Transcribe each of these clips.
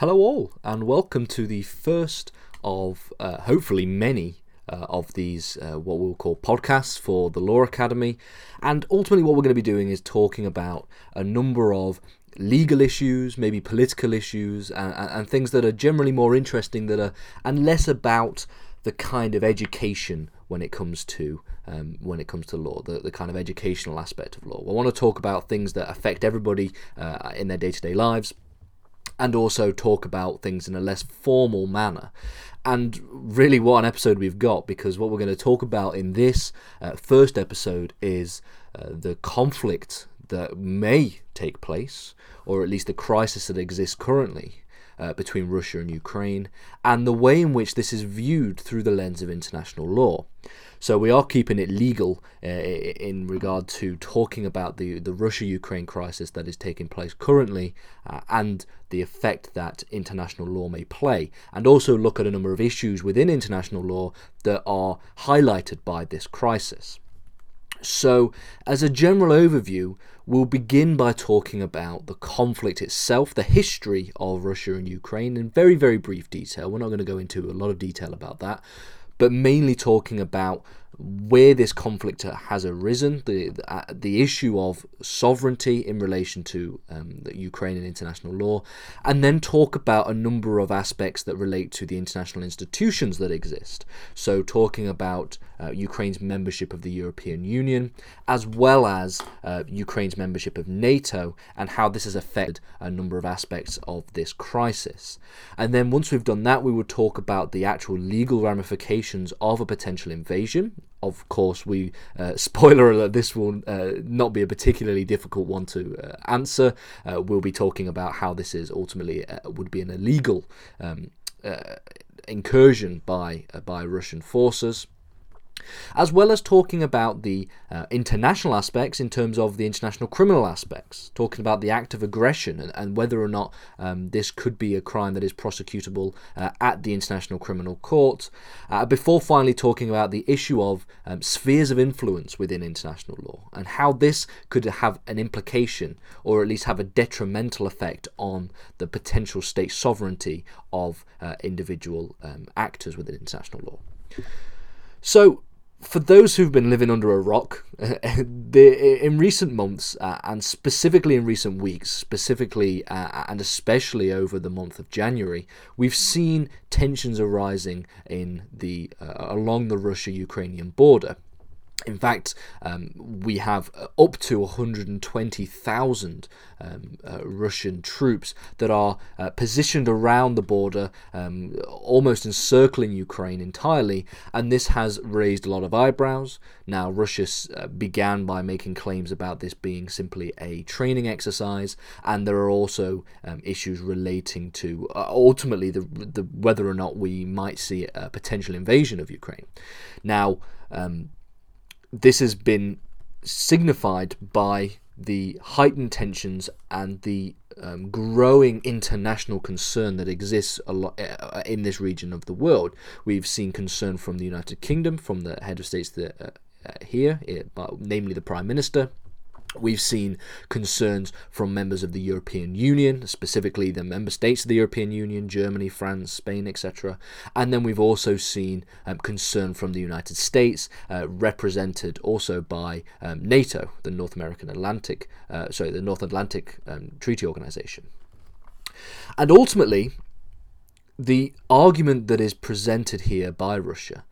Hello, all, and welcome to the first of uh, hopefully many uh, of these, uh, what we'll call podcasts for the Law Academy. And ultimately, what we're going to be doing is talking about a number of legal issues, maybe political issues, and, and things that are generally more interesting that are and less about the kind of education when it comes to um, when it comes to law, the, the kind of educational aspect of law. We want to talk about things that affect everybody uh, in their day to day lives and also talk about things in a less formal manner. And really, what an episode we've got because what we're going to talk about in this uh, first episode is uh, the conflict that may take place, or at least the crisis that exists currently uh, between Russia and Ukraine, and the way in which this is viewed through the lens of international law. So we are keeping it legal uh, in regard to talking about the, the Russia Ukraine crisis that is taking place currently uh, and the effect that international law may play, and also look at a number of issues within international law that are highlighted by this crisis. So, as a general overview, we'll begin by talking about the conflict itself, the history of Russia and Ukraine in very, very brief detail. We're not going to go into a lot of detail about that but mainly talking about where this conflict has arisen, the uh, the issue of sovereignty in relation to um, the Ukrainian international law, and then talk about a number of aspects that relate to the international institutions that exist. So, talking about uh, Ukraine's membership of the European Union, as well as uh, Ukraine's membership of NATO, and how this has affected a number of aspects of this crisis. And then, once we've done that, we would talk about the actual legal ramifications of a potential invasion of course, we uh, spoiler alert. This will uh, not be a particularly difficult one to uh, answer. Uh, we'll be talking about how this is ultimately uh, would be an illegal um, uh, incursion by by Russian forces as well as talking about the uh, international aspects in terms of the international criminal aspects, talking about the act of aggression and, and whether or not um, this could be a crime that is prosecutable uh, at the International Criminal Court, uh, before finally talking about the issue of um, spheres of influence within international law and how this could have an implication or at least have a detrimental effect on the potential state sovereignty of uh, individual um, actors within international law. So, for those who've been living under a rock, in recent months, uh, and specifically in recent weeks, specifically uh, and especially over the month of January, we've seen tensions arising in the uh, along the Russia-Ukrainian border. In fact, um, we have uh, up to 120,000 um, uh, Russian troops that are uh, positioned around the border, um, almost encircling Ukraine entirely, and this has raised a lot of eyebrows. Now, Russia uh, began by making claims about this being simply a training exercise, and there are also um, issues relating to uh, ultimately the, the whether or not we might see a potential invasion of Ukraine. Now, um, this has been signified by the heightened tensions and the um, growing international concern that exists a lot uh, in this region of the world. We've seen concern from the United Kingdom, from the head of states that, uh, here, uh, namely the Prime Minister, We've seen concerns from members of the European Union, specifically the member states of the European Union, Germany, France, Spain, etc. And then we've also seen um, concern from the United States, uh, represented also by um, NATO, the North American Atlantic, uh, sorry, the North Atlantic um, Treaty Organization. And ultimately, the argument that is presented here by Russia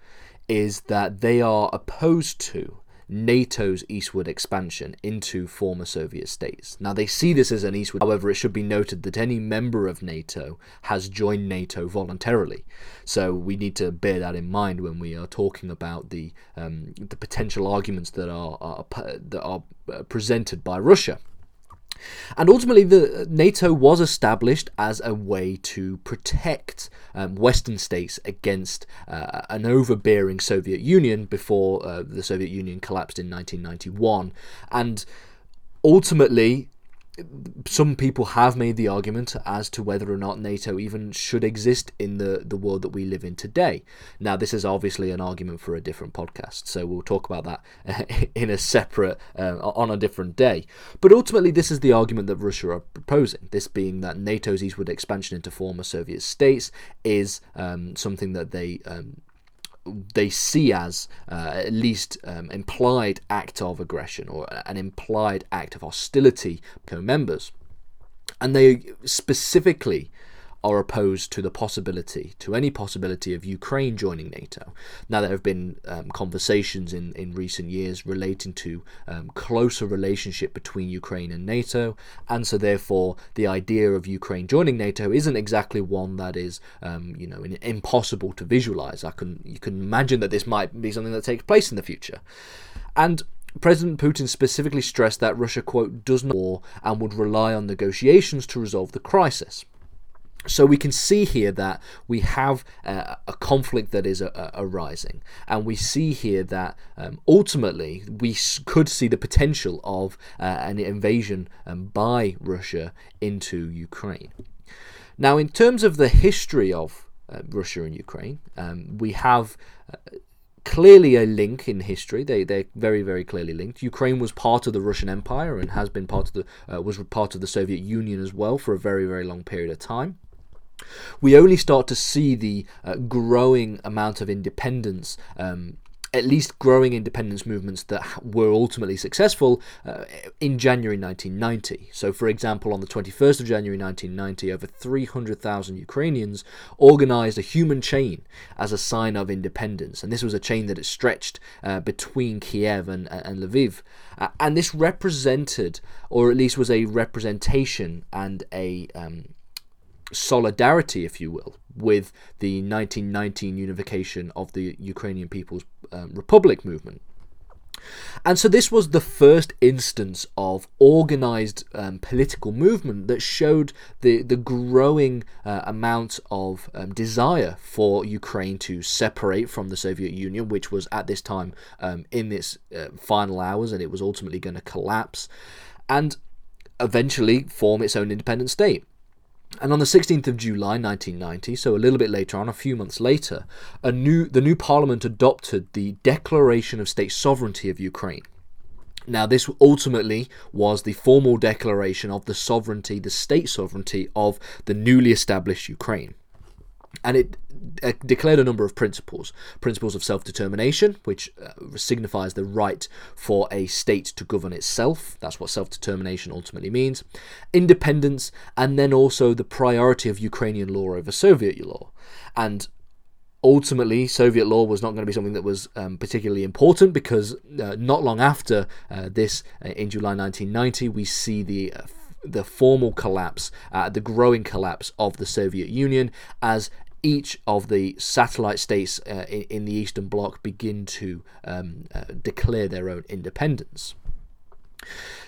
is that they are opposed to NATO's eastward expansion into former Soviet states. Now, they see this as an eastward, however, it should be noted that any member of NATO has joined NATO voluntarily. So we need to bear that in mind when we are talking about the, um, the potential arguments that are, are, that are uh, presented by Russia. And ultimately, the NATO was established as a way to protect um, Western states against uh, an overbearing Soviet Union before uh, the Soviet Union collapsed in 1991. And ultimately, some people have made the argument as to whether or not NATO even should exist in the, the world that we live in today. Now, this is obviously an argument for a different podcast, so we'll talk about that in a separate, uh, on a different day. But ultimately, this is the argument that Russia are proposing. This being that NATO's eastward expansion into former Soviet states is um, something that they um, they see as uh, at least um, implied act of aggression or an implied act of hostility co-members and they specifically are opposed to the possibility, to any possibility of Ukraine joining NATO. Now, there have been um, conversations in, in recent years relating to um, closer relationship between Ukraine and NATO, and so therefore the idea of Ukraine joining NATO isn't exactly one that is, um, you know, impossible to visualize. I can you can imagine that this might be something that takes place in the future, and President Putin specifically stressed that Russia, quote, does not war and would rely on negotiations to resolve the crisis. So we can see here that we have uh, a conflict that is uh, arising, and we see here that um, ultimately we could see the potential of uh, an invasion um, by Russia into Ukraine. Now, in terms of the history of uh, Russia and Ukraine, um, we have uh, clearly a link in history. They they're very very clearly linked. Ukraine was part of the Russian Empire and has been part of the uh, was part of the Soviet Union as well for a very very long period of time we only start to see the uh, growing amount of independence. Um, at least growing independence movements that were ultimately successful uh, in January 1990. So, for example, on the 21st of January 1990, over 300,000 Ukrainians organized a human chain as a sign of independence. And this was a chain that had stretched uh, between Kiev and, and Lviv. Uh, and this represented, or at least was a representation and a um, solidarity, if you will, with the 1919 unification of the Ukrainian People's um, Republic movement. And so this was the first instance of organized um, political movement that showed the, the growing uh, amount of um, desire for Ukraine to separate from the Soviet Union, which was at this time um, in its uh, final hours and it was ultimately going to collapse, and eventually form its own independent state. And on the 16th of July 1990, so a little bit later on, a few months later, a new, the new parliament adopted the Declaration of State Sovereignty of Ukraine. Now, this ultimately was the formal declaration of the sovereignty, the state sovereignty of the newly established Ukraine and it uh, declared a number of principles. Principles of self-determination which uh, signifies the right for a state to govern itself. That's what self-determination ultimately means. Independence and then also the priority of ukrainian law over soviet law. And ultimately soviet law was not going to be something that was um, particularly important because uh, not long after uh, this uh, in july 1990 we see the uh, the formal collapse, uh, the growing collapse of the Soviet Union as each of the satellite states uh, in, in, the Eastern Bloc begin to um, uh, declare their own independence.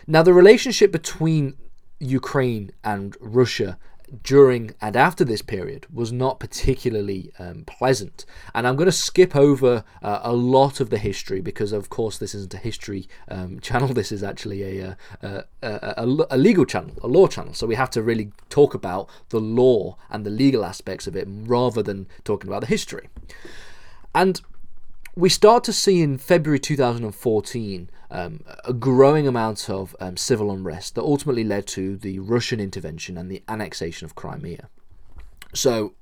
Now, the relationship between Ukraine and Russia during and after this period was not particularly um, pleasant. And I'm going to skip over uh, a lot of the history because, of course, this isn't a history um, channel. This is actually a, uh, a, a, a, legal channel, a law channel. So we have to really talk about the law and the legal aspects of it rather than talking about the history. And we start to see in February 2014 um, a growing amount of um, civil unrest that ultimately led to the Russian intervention and the annexation of Crimea. So,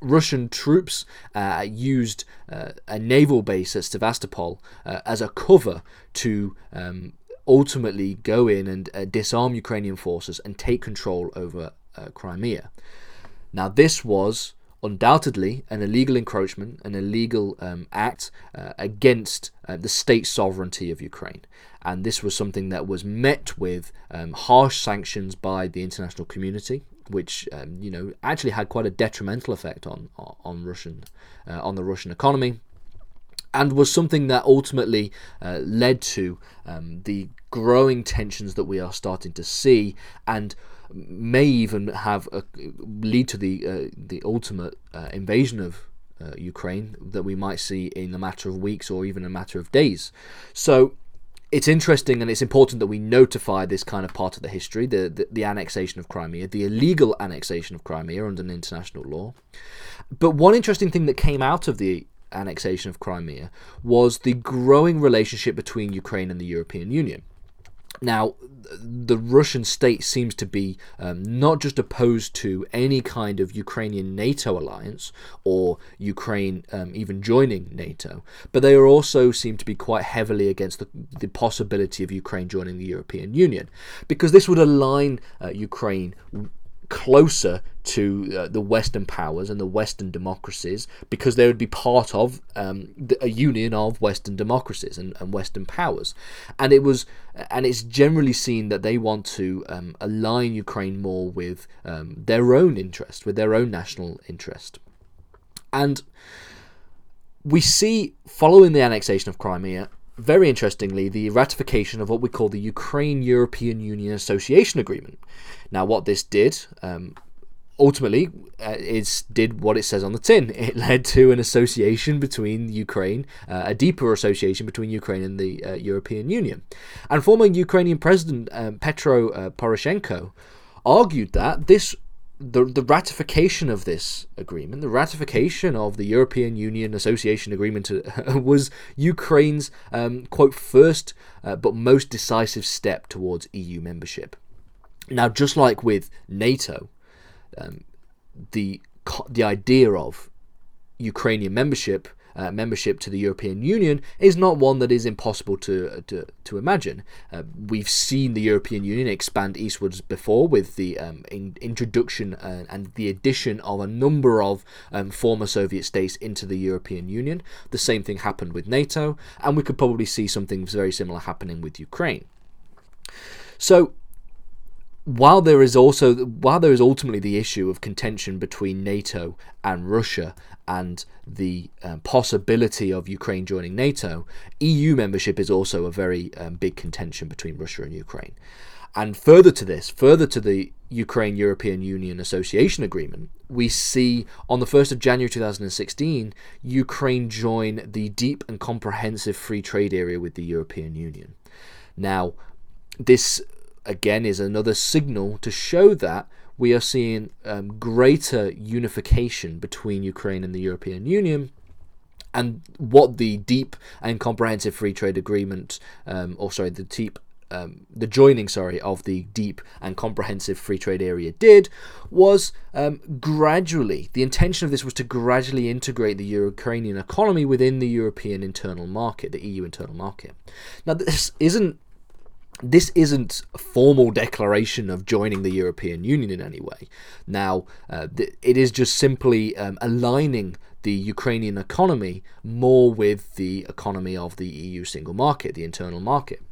Russian troops uh, used uh, a naval base at Sevastopol uh, as a cover to um, ultimately go in and uh, disarm Ukrainian forces and take control over uh, Crimea. Now, this was undoubtedly an illegal encroachment, an illegal um, act uh, against uh, the state sovereignty of Ukraine. And this was something that was met with um, harsh sanctions by the international community, which um, you know actually had quite a detrimental effect on on Russian uh, on the Russian economy, and was something that ultimately uh, led to um, the growing tensions that we are starting to see and may even have a, lead to the uh, the ultimate uh, invasion of uh, Ukraine that we might see in a matter of weeks or even a matter of days. So it's interesting and it's important that we notify this kind of part of the history the, the, the, annexation of Crimea, the illegal annexation of Crimea under international law. But one interesting thing that came out of the annexation of Crimea was the growing relationship between Ukraine and the European Union. Now, the Russian state seems to be um, not just opposed to any kind of Ukrainian NATO alliance or Ukraine um, even joining NATO, but they are also seem to be quite heavily against the, the possibility of Ukraine joining the European Union because this would align uh, Ukraine closer to uh, the Western powers and the Western democracies because they would be part of um, a union of Western democracies and, and, Western powers, and it was and it's generally seen that they want to um, align Ukraine more with um, their own interest, with their own national interest, and we see following the annexation of Crimea very interestingly, the ratification of what we call the Ukraine European Union Association Agreement. Now, what this did um, ultimately uh, is did what it says on the tin. It led to an association between Ukraine, uh, a deeper association between Ukraine and the uh, European Union. And former Ukrainian President um, Petro uh, Poroshenko argued that this the, the ratification of this agreement, the ratification of the European Union Association Agreement, uh, was Ukraine's um, quote first uh, but most decisive step towards EU membership. Now, just like with NATO, um, the the idea of Ukrainian membership uh, membership to the European Union is not one that is impossible to uh, to, to imagine. Uh, we've seen the European Union expand eastwards before with the um, in, introduction uh, and the addition of a number of um, former Soviet states into the European Union. The same thing happened with NATO, and we could probably see something very similar happening with Ukraine. So while there is also while there is ultimately the issue of contention between NATO and Russia and the um, possibility of Ukraine joining NATO, EU membership is also a very um, big contention between Russia and Ukraine. And further to this, further to the Ukraine European Union Association Agreement, we see on the 1st of January 2016, Ukraine join the deep and comprehensive free trade area with the European Union. Now, this again is another signal to show that we are seeing um, greater unification between Ukraine and the European Union. And what the deep and comprehensive free trade agreement, um, or sorry, the deep um, the joining, sorry, of the deep and comprehensive free trade area did was um, gradually, the intention of this was to gradually integrate the Ukrainian economy within the European internal market, the EU internal market. Now, this isn't this isn't a formal declaration of joining the European Union in any way. Now, uh, th- it is just simply um, aligning the Ukrainian economy more with the economy of the EU single market, the internal market.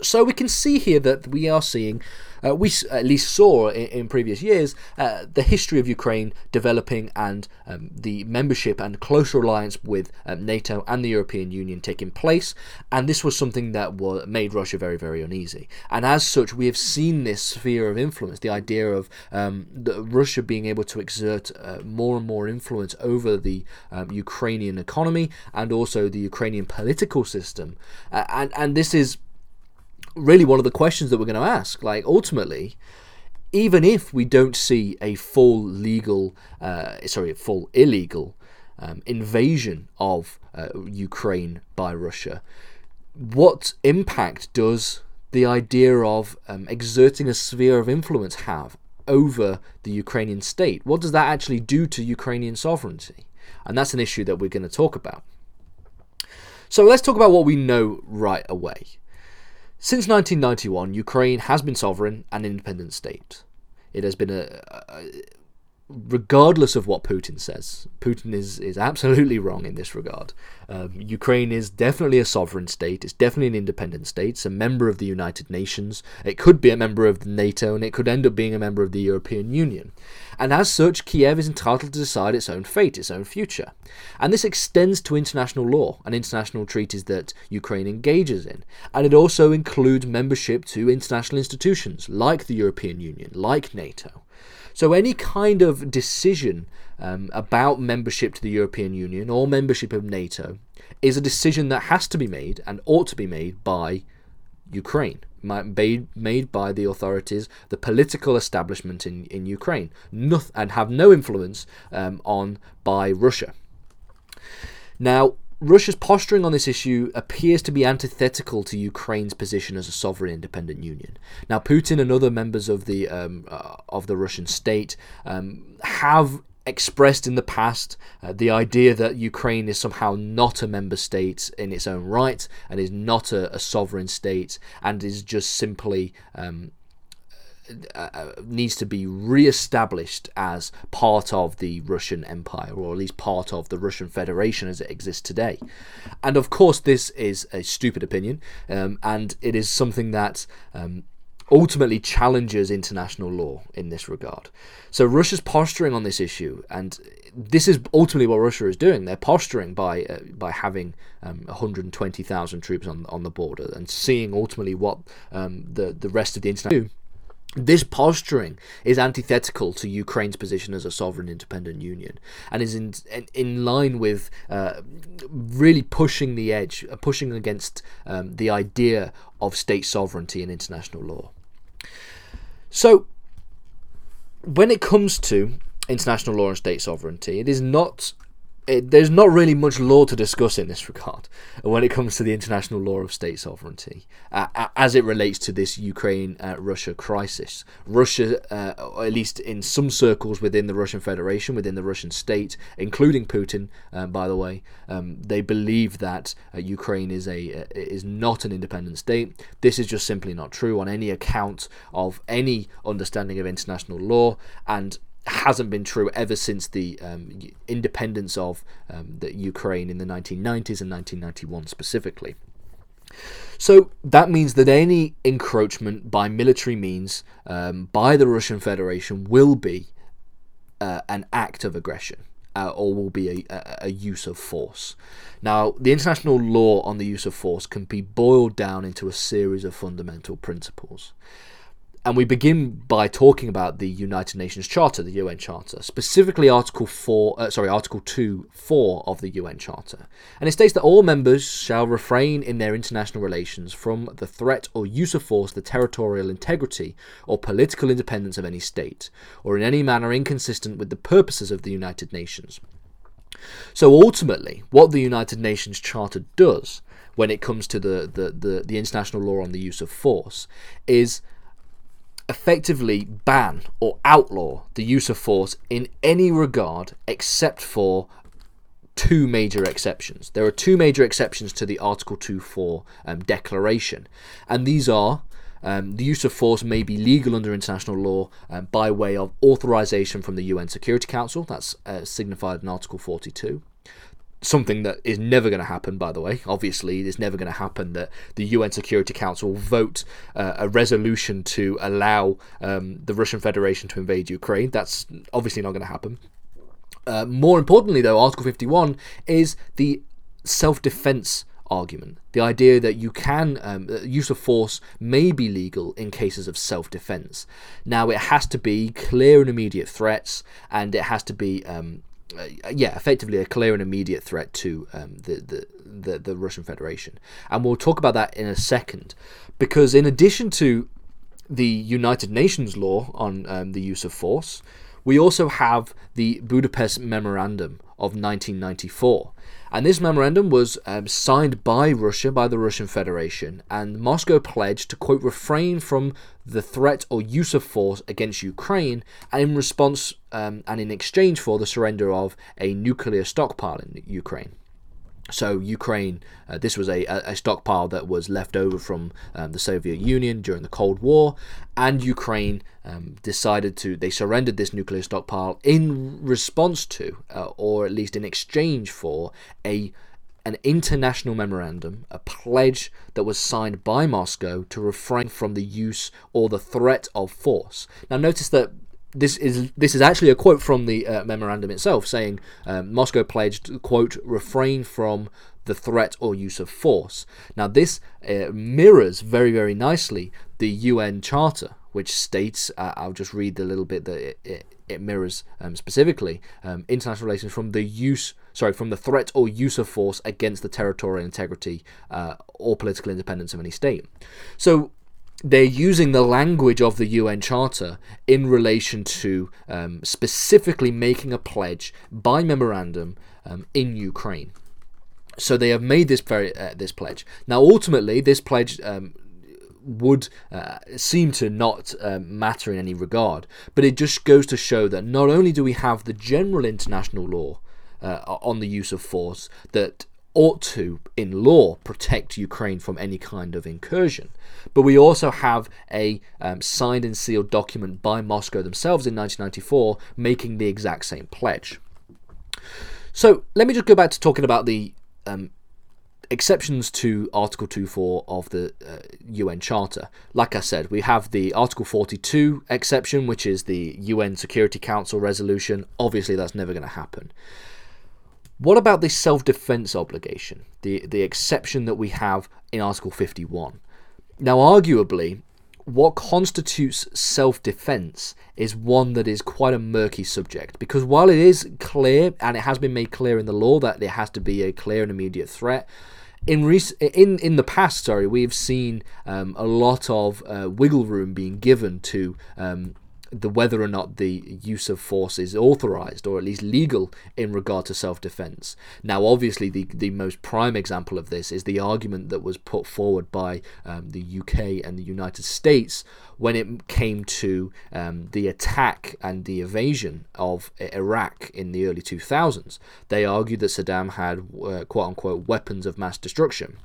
So we can see here that we are seeing, uh, we at least saw in, in previous years, uh, the history of Ukraine developing and um, the membership and closer alliance with um, NATO and the European Union taking place. And this was something that was, made Russia very, very uneasy. And as such, we have seen this sphere of influence, the idea of um, the, Russia being able to exert uh, more and more influence over the um, Ukrainian economy and also the Ukrainian political system. Uh, and, and this is really one of the questions that we're going to ask. Like, ultimately, even if we don't see a full legal, uh, sorry, a full illegal um, invasion of uh, Ukraine by Russia, what impact does the idea of um, exerting a sphere of influence have over the Ukrainian state? What does that actually do to Ukrainian sovereignty? And that's an issue that we're going to talk about. So let's talk about what we know right away. Since 1991, Ukraine has been sovereign and independent state. It has been a, regardless of what Putin says, Putin is, is absolutely wrong in this regard. Um, Ukraine is definitely a sovereign state, it's definitely an independent state, it's a member of the United Nations, it could be a member of NATO, and it could end up being a member of the European Union and as such, Kiev is entitled to decide its own fate, its own future. And this extends to international law and international treaties that Ukraine engages in, and it also includes membership to international institutions like the European Union, like NATO. So any kind of decision um, about membership to the European Union or membership of NATO is a decision that has to be made and ought to be made by Ukraine, made, by the authorities, the political establishment in, in Ukraine, and have no influence um, on by Russia. Now, Russia's posturing on this issue appears to be antithetical to Ukraine's position as a sovereign independent union. Now, Putin and other members of the um, uh, of the Russian state um, have expressed in the past uh, the idea that Ukraine is somehow not a member state in its own right and is not a, a sovereign state and is just simply um, uh, needs to be re-established as part of the Russian Empire, or at least part of the Russian Federation as it exists today. And of course, this is a stupid opinion, um, and it is something that um, ultimately challenges international law in this regard. So Russia's posturing on this issue, and this is ultimately what Russia is doing. They're posturing by uh, by having um, 120,000 troops on on the border and seeing ultimately what um, the the rest of the international this posturing is antithetical to Ukraine's position as a sovereign independent union and is in, in line with uh, really pushing the edge, uh, pushing against um, the idea of state sovereignty in international law. So, when it comes to international law and state sovereignty, it is not it, there's not really much law to discuss in this regard when it comes to the international law of state sovereignty uh, as it relates to this Ukraine uh, Russia crisis. Russia, uh, at least in some circles within the Russian Federation, within the Russian state, including Putin, um, by the way, um, they believe that uh, Ukraine is a uh, is not an independent state. This is just simply not true on any account of any understanding of international law and hasn't been true ever since the um, independence of um, the Ukraine in the 1990s and 1991 specifically. So that means that any encroachment by military means um, by the Russian Federation will be uh, an act of aggression. Uh, or will be a, a, a, use of force. Now, the international law on the use of force can be boiled down into a series of fundamental principles. And we begin by talking about the United Nations Charter, the UN Charter, specifically Article 4, uh, sorry, Article 2, 4 of the UN Charter. And it states that all members shall refrain in their international relations from the threat or use of force the territorial integrity or political independence of any state, or in any manner inconsistent with the purposes of the United Nations. So ultimately, what the United Nations Charter does when it comes to the, the, the, the international law on the use of force is effectively ban or outlaw the use of force in any regard except for two major exceptions. There are two major exceptions to the Article 2.4 um, declaration, and these are um, the use of force may be legal under international law um, by way of authorization from the UN Security Council, that's uh, signified in Article 42 something that is never going to happen, by the way. Obviously, it's never going to happen that the UN Security Council vote uh, a resolution to allow um, the Russian Federation to invade Ukraine. That's obviously not going to happen. Uh, more importantly, though, Article 51 is the self defense argument. The idea that you can, um, use of force may be legal in cases of self defense. Now, it has to be clear and immediate threats, and it has to be um, uh, yeah, effectively a clear and immediate threat to um, the, the, the the Russian Federation, and we'll talk about that in a second, because in addition to the United Nations law on um, the use of force, we also have the Budapest Memorandum of 1994. And this memorandum was um, signed by Russia, by the Russian Federation, and Moscow pledged to, quote, refrain from the threat or use of force against Ukraine, and in response um, and in exchange for the surrender of a nuclear stockpile in Ukraine. So Ukraine, uh, this was a, a, stockpile that was left over from um, the Soviet Union during the Cold War, and Ukraine um, decided to they surrendered this nuclear stockpile in response to, uh, or at least in exchange for, a an international memorandum, a pledge that was signed by Moscow to refrain from the use or the threat of force. Now, notice that this is this is actually a quote from the uh, memorandum itself, saying um, Moscow pledged quote refrain from the threat or use of force. Now this uh, mirrors very very nicely the UN Charter, which states, uh, I'll just read the little bit that it, it, it mirrors um, specifically um, international relations from the use, sorry, from the threat or use of force against the territorial integrity uh, or political independence of any state. So they're using the language of the UN Charter in relation to um, specifically making a pledge by memorandum um, in Ukraine. So they have made this very uh, this pledge. Now, ultimately, this pledge um, would uh, seem to not uh, matter in any regard, but it just goes to show that not only do we have the general international law uh, on the use of force that ought to, in law, protect Ukraine from any kind of incursion. But we also have a um, signed and sealed document by Moscow themselves in 1994 making the exact same pledge. So let me just go back to talking about the um, exceptions to Article 2.4 of the uh, UN Charter. Like I said, we have the Article 42 exception, which is the UN Security Council resolution. Obviously, that's never going to happen. What about this self defense obligation, the, the exception that we have in Article 51? Now, arguably, what constitutes self defense is one that is quite a murky subject because while it is clear and it has been made clear in the law that it has to be a clear and immediate threat, in rec- in in the past, sorry, we've seen um, a lot of uh, wiggle room being given to um, the whether or not the use of force is authorized or at least legal in regard to self-defense. Now, obviously, the the most prime example of this is the argument that was put forward by um, the UK and the United States when it came to um, the attack and the invasion of Iraq in the early 2000s. They argued that Saddam had uh, quote unquote weapons of mass destruction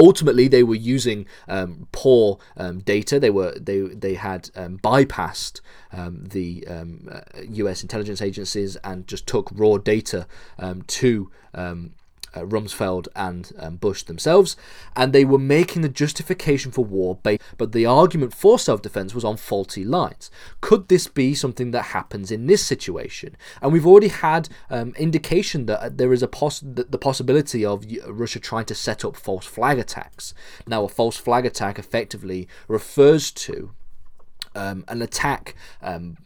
ultimately they were using um, poor um, data. They were they they had um, bypassed um, the U.S. Um, uh, intelligence agencies and just took raw data um, to uh, Rumsfeld and um, Bush themselves, and they were making the justification for war based, but the argument for self defense was on faulty lines. Could this be something that happens in this situation? And we've already had um, indication that uh, there is a poss- the possibility of Russia trying to set up false flag attacks. Now, a false flag attack effectively refers to um, an attack um,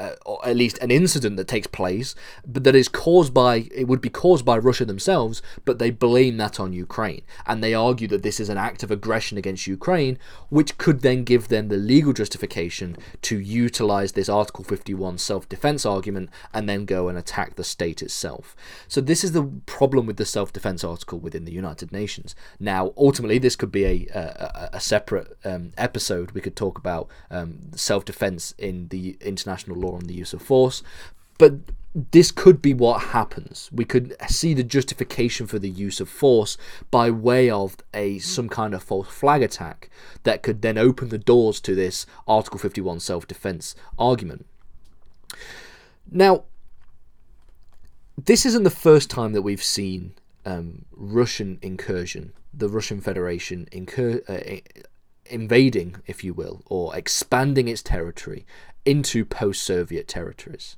uh, or at least an incident that takes place, but that is caused by it would be caused by Russia themselves, but they blame that on Ukraine, and they argue that this is an act of aggression against Ukraine, which could then give them the legal justification to utilize this Article 51 self-defense argument and then go and attack the state itself. So this is the problem with the self-defense article within the United Nations. Now, ultimately, this could be a a, a separate um, episode. We could talk about um, self-defense in the international law on the use of force. But this could be what happens. We could see the justification for the use of force by way of a some kind of false flag attack that could then open the doors to this Article 51 self-defense argument. Now, this isn't the first time that we've seen um, Russian incursion, the Russian Federation incur, uh, invading, if you will, or expanding its territory into post Soviet territories.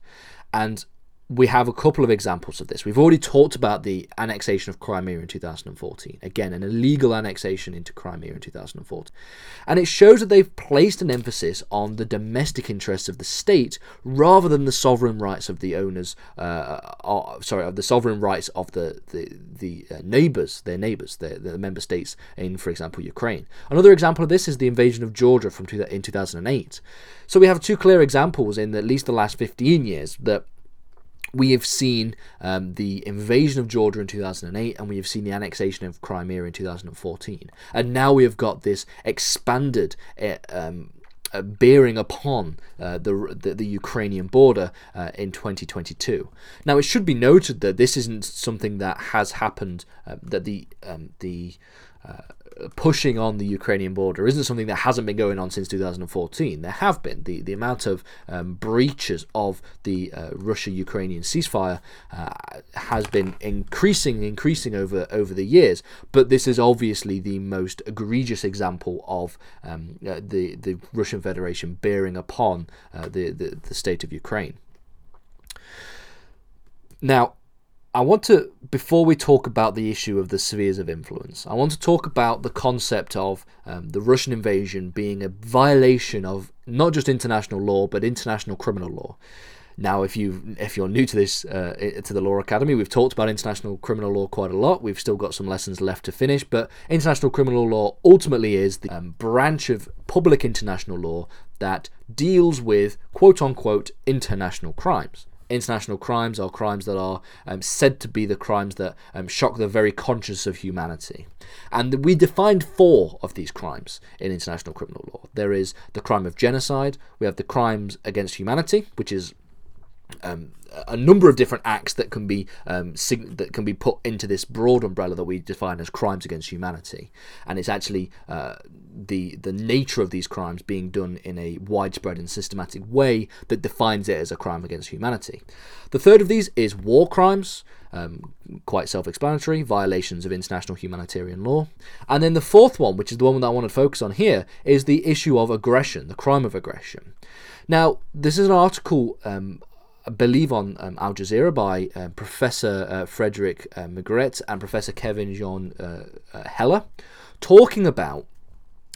And we have a couple of examples of this. We've already talked about the annexation of Crimea in 2014. Again, an illegal annexation into Crimea in 2014. And it shows that they've placed an emphasis on the domestic interests of the state rather than the sovereign rights of the owners, uh, uh, sorry, of the sovereign rights of the, the, the uh, neighbors, their neighbors, the, the member states in, for example, Ukraine. Another example of this is the invasion of Georgia from two, in 2008. So we have two clear examples in at least the last 15 years that we have seen um, the invasion of Georgia in 2008 and we have seen the annexation of Crimea in 2014. And now we have got this expanded. Uh, um, bearing upon uh, the, the, the Ukrainian border uh, in 2022. Now, it should be noted that this isn't something that has happened. Uh, that the um, the pushing on the Ukrainian border isn't something that hasn't been going on since 2014. There have been the the amount of um, breaches of the uh, Russia-Ukrainian ceasefire uh, has been increasing, increasing over over the years. But this is obviously the most egregious example of um, uh, the the Russian Federation bearing upon uh, the, the the state of Ukraine. Now, I want to, before we talk about the issue of the spheres of influence, I want to talk about the concept of um, the Russian invasion being a violation of not just international law, but international criminal law. Now, if you if you're new to this uh, to the Law Academy, we've talked about international criminal law quite a lot. We've still got some lessons left to finish, but international criminal law ultimately is the um, branch of public international law that deals with quote unquote international crimes international crimes are crimes that are um, said to be the crimes that um, shock the very conscience of humanity. And we defined four of these crimes in international criminal law. There is the crime of genocide, we have the crimes against humanity, which is um, a number of different acts that can be um, sig- that can be put into this broad umbrella that we define as crimes against humanity, and it's actually uh, the the nature of these crimes being done in a widespread and systematic way that defines it as a crime against humanity. The third of these is war crimes, um, quite self-explanatory, violations of international humanitarian law, and then the fourth one, which is the one that I want to focus on here, is the issue of aggression, the crime of aggression. Now, this is an article um, I believe on um, Al Jazeera by uh, Professor uh, Frederick uh, Megret and Professor Kevin Jon uh, uh, Heller, talking about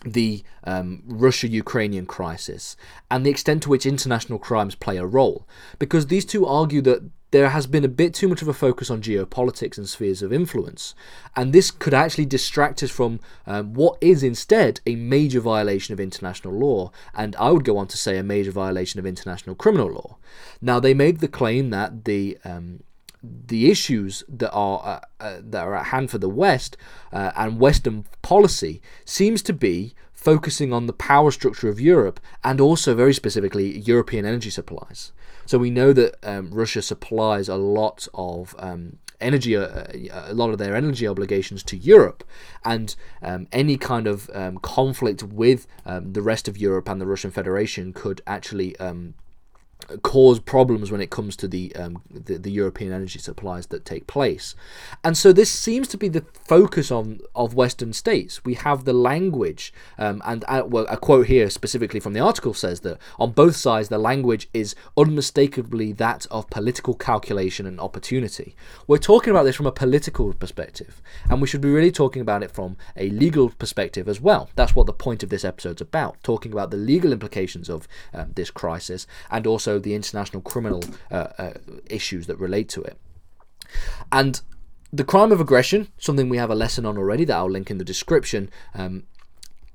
the um, Russia Ukrainian crisis and the extent to which international crimes play a role. Because these two argue that there has been a bit too much of a focus on geopolitics and spheres of influence, and this could actually distract us from um, what is instead a major violation of international law, and I would go on to say a major violation of international criminal law. Now, they make the claim that the um, the issues that are uh, uh, that are at hand for the West uh, and Western policy seems to be focusing on the power structure of Europe and also very specifically European energy supplies. So we know that um, Russia supplies a lot of um, energy, uh, a lot of their energy obligations to Europe, and um, any kind of um, conflict with um, the rest of Europe and the Russian Federation could actually um, cause problems when it comes to the, um, the, the European energy supplies that take place, and so this seems to be the focus on of Western states. We have the language, um, and uh, well, a quote here specifically from the article says that on both sides the language is unmistakably that of political calculation and opportunity. We're talking about this from a political perspective, and we should be really talking about it from a legal perspective as well. That's what the point of this episode's about, talking about the legal implications of um, this crisis and also the international criminal uh, uh, issues that relate to it. And the crime of aggression, something we have a lesson on already that I'll link in the description, um,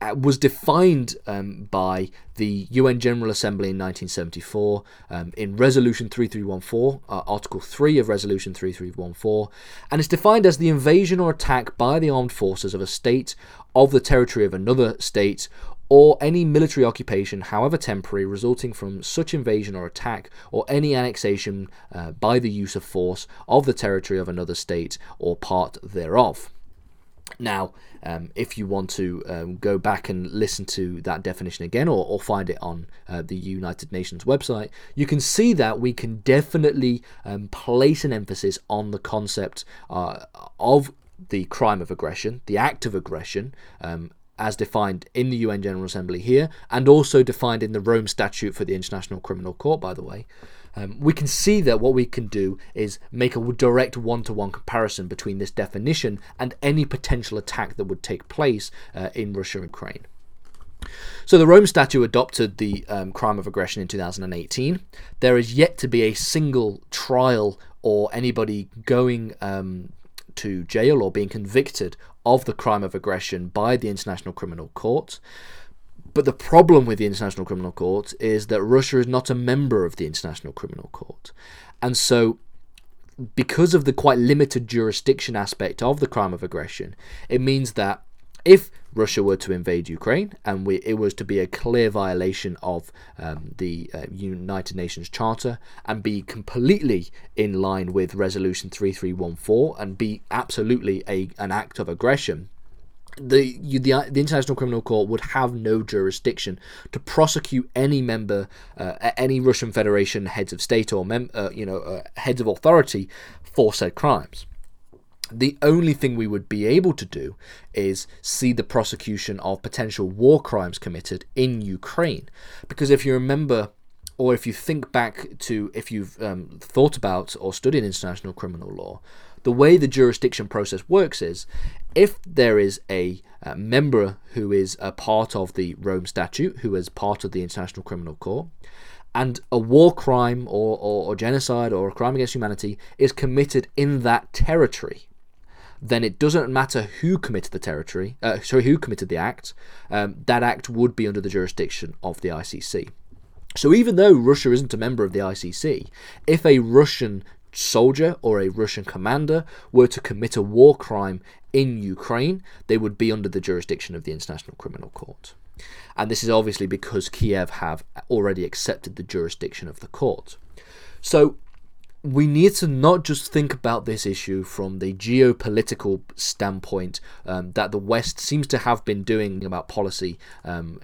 uh, was defined um, by the UN General Assembly in 1974 um, in Resolution 3314, uh, Article 3 of Resolution 3314, and it's defined as the invasion or attack by the armed forces of a state of the territory of another state or any military occupation, however temporary, resulting from such invasion or attack, or any annexation uh, by the use of force of the territory of another state or part thereof. Now, um, if you want to um, go back and listen to that definition again or, or find it on uh, the United Nations website, you can see that we can definitely um, place an emphasis on the concept uh, of the crime of aggression, the act of aggression, um, as defined in the UN General Assembly here, and also defined in the Rome Statute for the International Criminal Court, by the way, um, we can see that what we can do is make a direct one to one comparison between this definition and any potential attack that would take place uh, in Russia and Ukraine. So the Rome Statute adopted the um, crime of aggression in 2018. There is yet to be a single trial or anybody going um, to jail or being convicted of the crime of aggression by the International Criminal Court. But the problem with the International Criminal Court is that Russia is not a member of the International Criminal Court. And so, because of the quite limited jurisdiction aspect of the crime of aggression, it means that if Russia were to invade Ukraine and we, it was to be a clear violation of um, the uh, United Nations Charter and be completely in line with Resolution 3314 and be absolutely a, an act of aggression, the, you, the the International Criminal Court would have no jurisdiction to prosecute any member, uh, any Russian Federation heads of state or mem- uh, you know uh, heads of authority for said crimes the only thing we would be able to do is see the prosecution of potential war crimes committed in Ukraine. Because if you remember or if you think back to if you've um, thought about or studied international criminal law, the way the jurisdiction process works is if there is a, a member who is a part of the Rome Statute, who is part of the International Criminal Court, and a war crime or, or, or, genocide or a crime against humanity is committed in that territory, then it doesn't matter who committed the territory, uh, sorry, who committed the act. Um, that act would be under the jurisdiction of the ICC. So even though Russia isn't a member of the ICC, if a Russian soldier or a Russian commander were to commit a war crime in Ukraine, they would be under the jurisdiction of the International Criminal Court. And this is obviously because Kiev have already accepted the jurisdiction of the court. So we need to not just think about this issue from the geopolitical standpoint um, that the West seems to have been doing about policy um,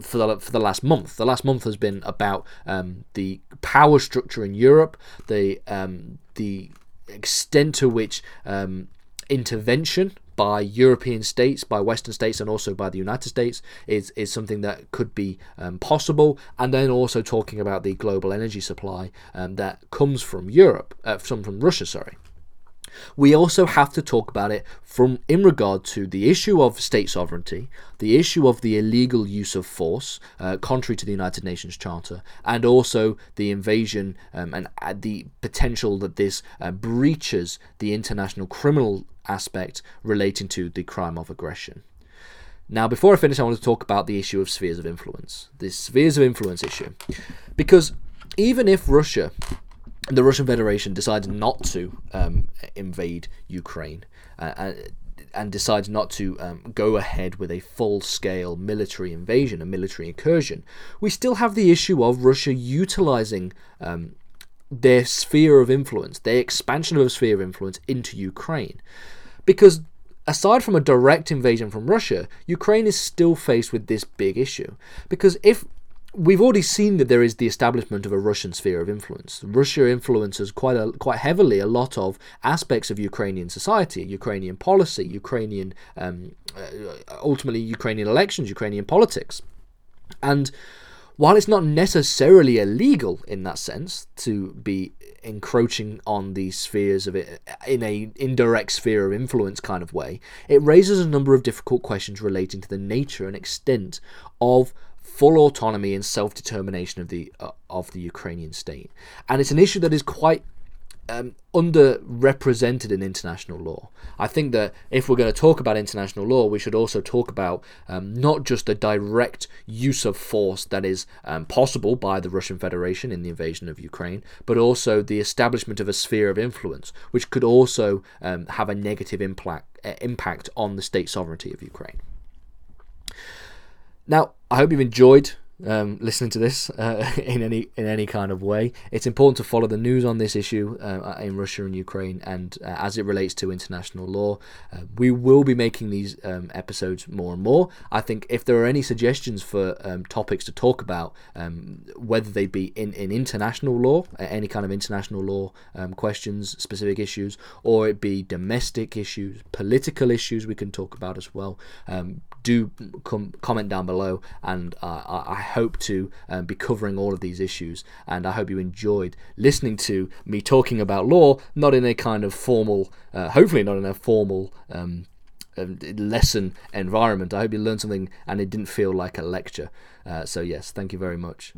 for the for the last month. The last month has been about um, the power structure in Europe, the um, the extent to which um, intervention by European states, by Western states, and also by the United States is, is something that could be um, possible. And then also talking about the global energy supply um, that comes from Europe, uh, from, from Russia, sorry. We also have to talk about it from in regard to the issue of state sovereignty, the issue of the illegal use of force, uh, contrary to the United Nations Charter, and also the invasion um, and uh, the potential that this uh, breaches the international criminal aspect relating to the crime of aggression. Now, before I finish, I want to talk about the issue of spheres of influence, this spheres of influence issue, because even if Russia the Russian Federation decides not to um, invade Ukraine uh, and decides not to um, go ahead with a full scale military invasion, a military incursion, we still have the issue of Russia utilizing um, their sphere of influence, their expansion of a sphere of influence into Ukraine. Because aside from a direct invasion from Russia, Ukraine is still faced with this big issue. Because if we've already seen that there is the establishment of a Russian sphere of influence. Russia influences quite a, quite heavily a lot of aspects of Ukrainian society, Ukrainian policy, Ukrainian um, uh, ultimately Ukrainian elections, Ukrainian politics, and while it's not necessarily illegal in that sense to be encroaching on these spheres of it in a indirect sphere of influence kind of way, it raises a number of difficult questions relating to the nature and extent of full autonomy and self-determination of the uh, of the Ukrainian state, and it's an issue that is quite um, underrepresented in international law. I think that if we're going to talk about international law, we should also talk about um, not just the direct use of force that is um, possible by the Russian Federation in the invasion of Ukraine, but also the establishment of a sphere of influence, which could also um, have a negative impact, uh, impact on the state sovereignty of Ukraine. Now, I hope you've enjoyed um, listening to this uh, in any in any kind of way. It's important to follow the news on this issue uh, in Russia and Ukraine, and uh, as it relates to international law, uh, we will be making these um, episodes more and more. I think if there are any suggestions for um, topics to talk about, um, whether they be in, in international law, any kind of international law um, questions, specific issues, or it be domestic issues, political issues, we can talk about as well. Do com- comment down below, and uh, I hope to um, be covering all of these issues. And I hope you enjoyed listening to me talking about law, not in a kind of formal, uh, hopefully not in a formal um, um, lesson environment. I hope you learned something and it didn't feel like a lecture. Uh, so, yes, thank you very much.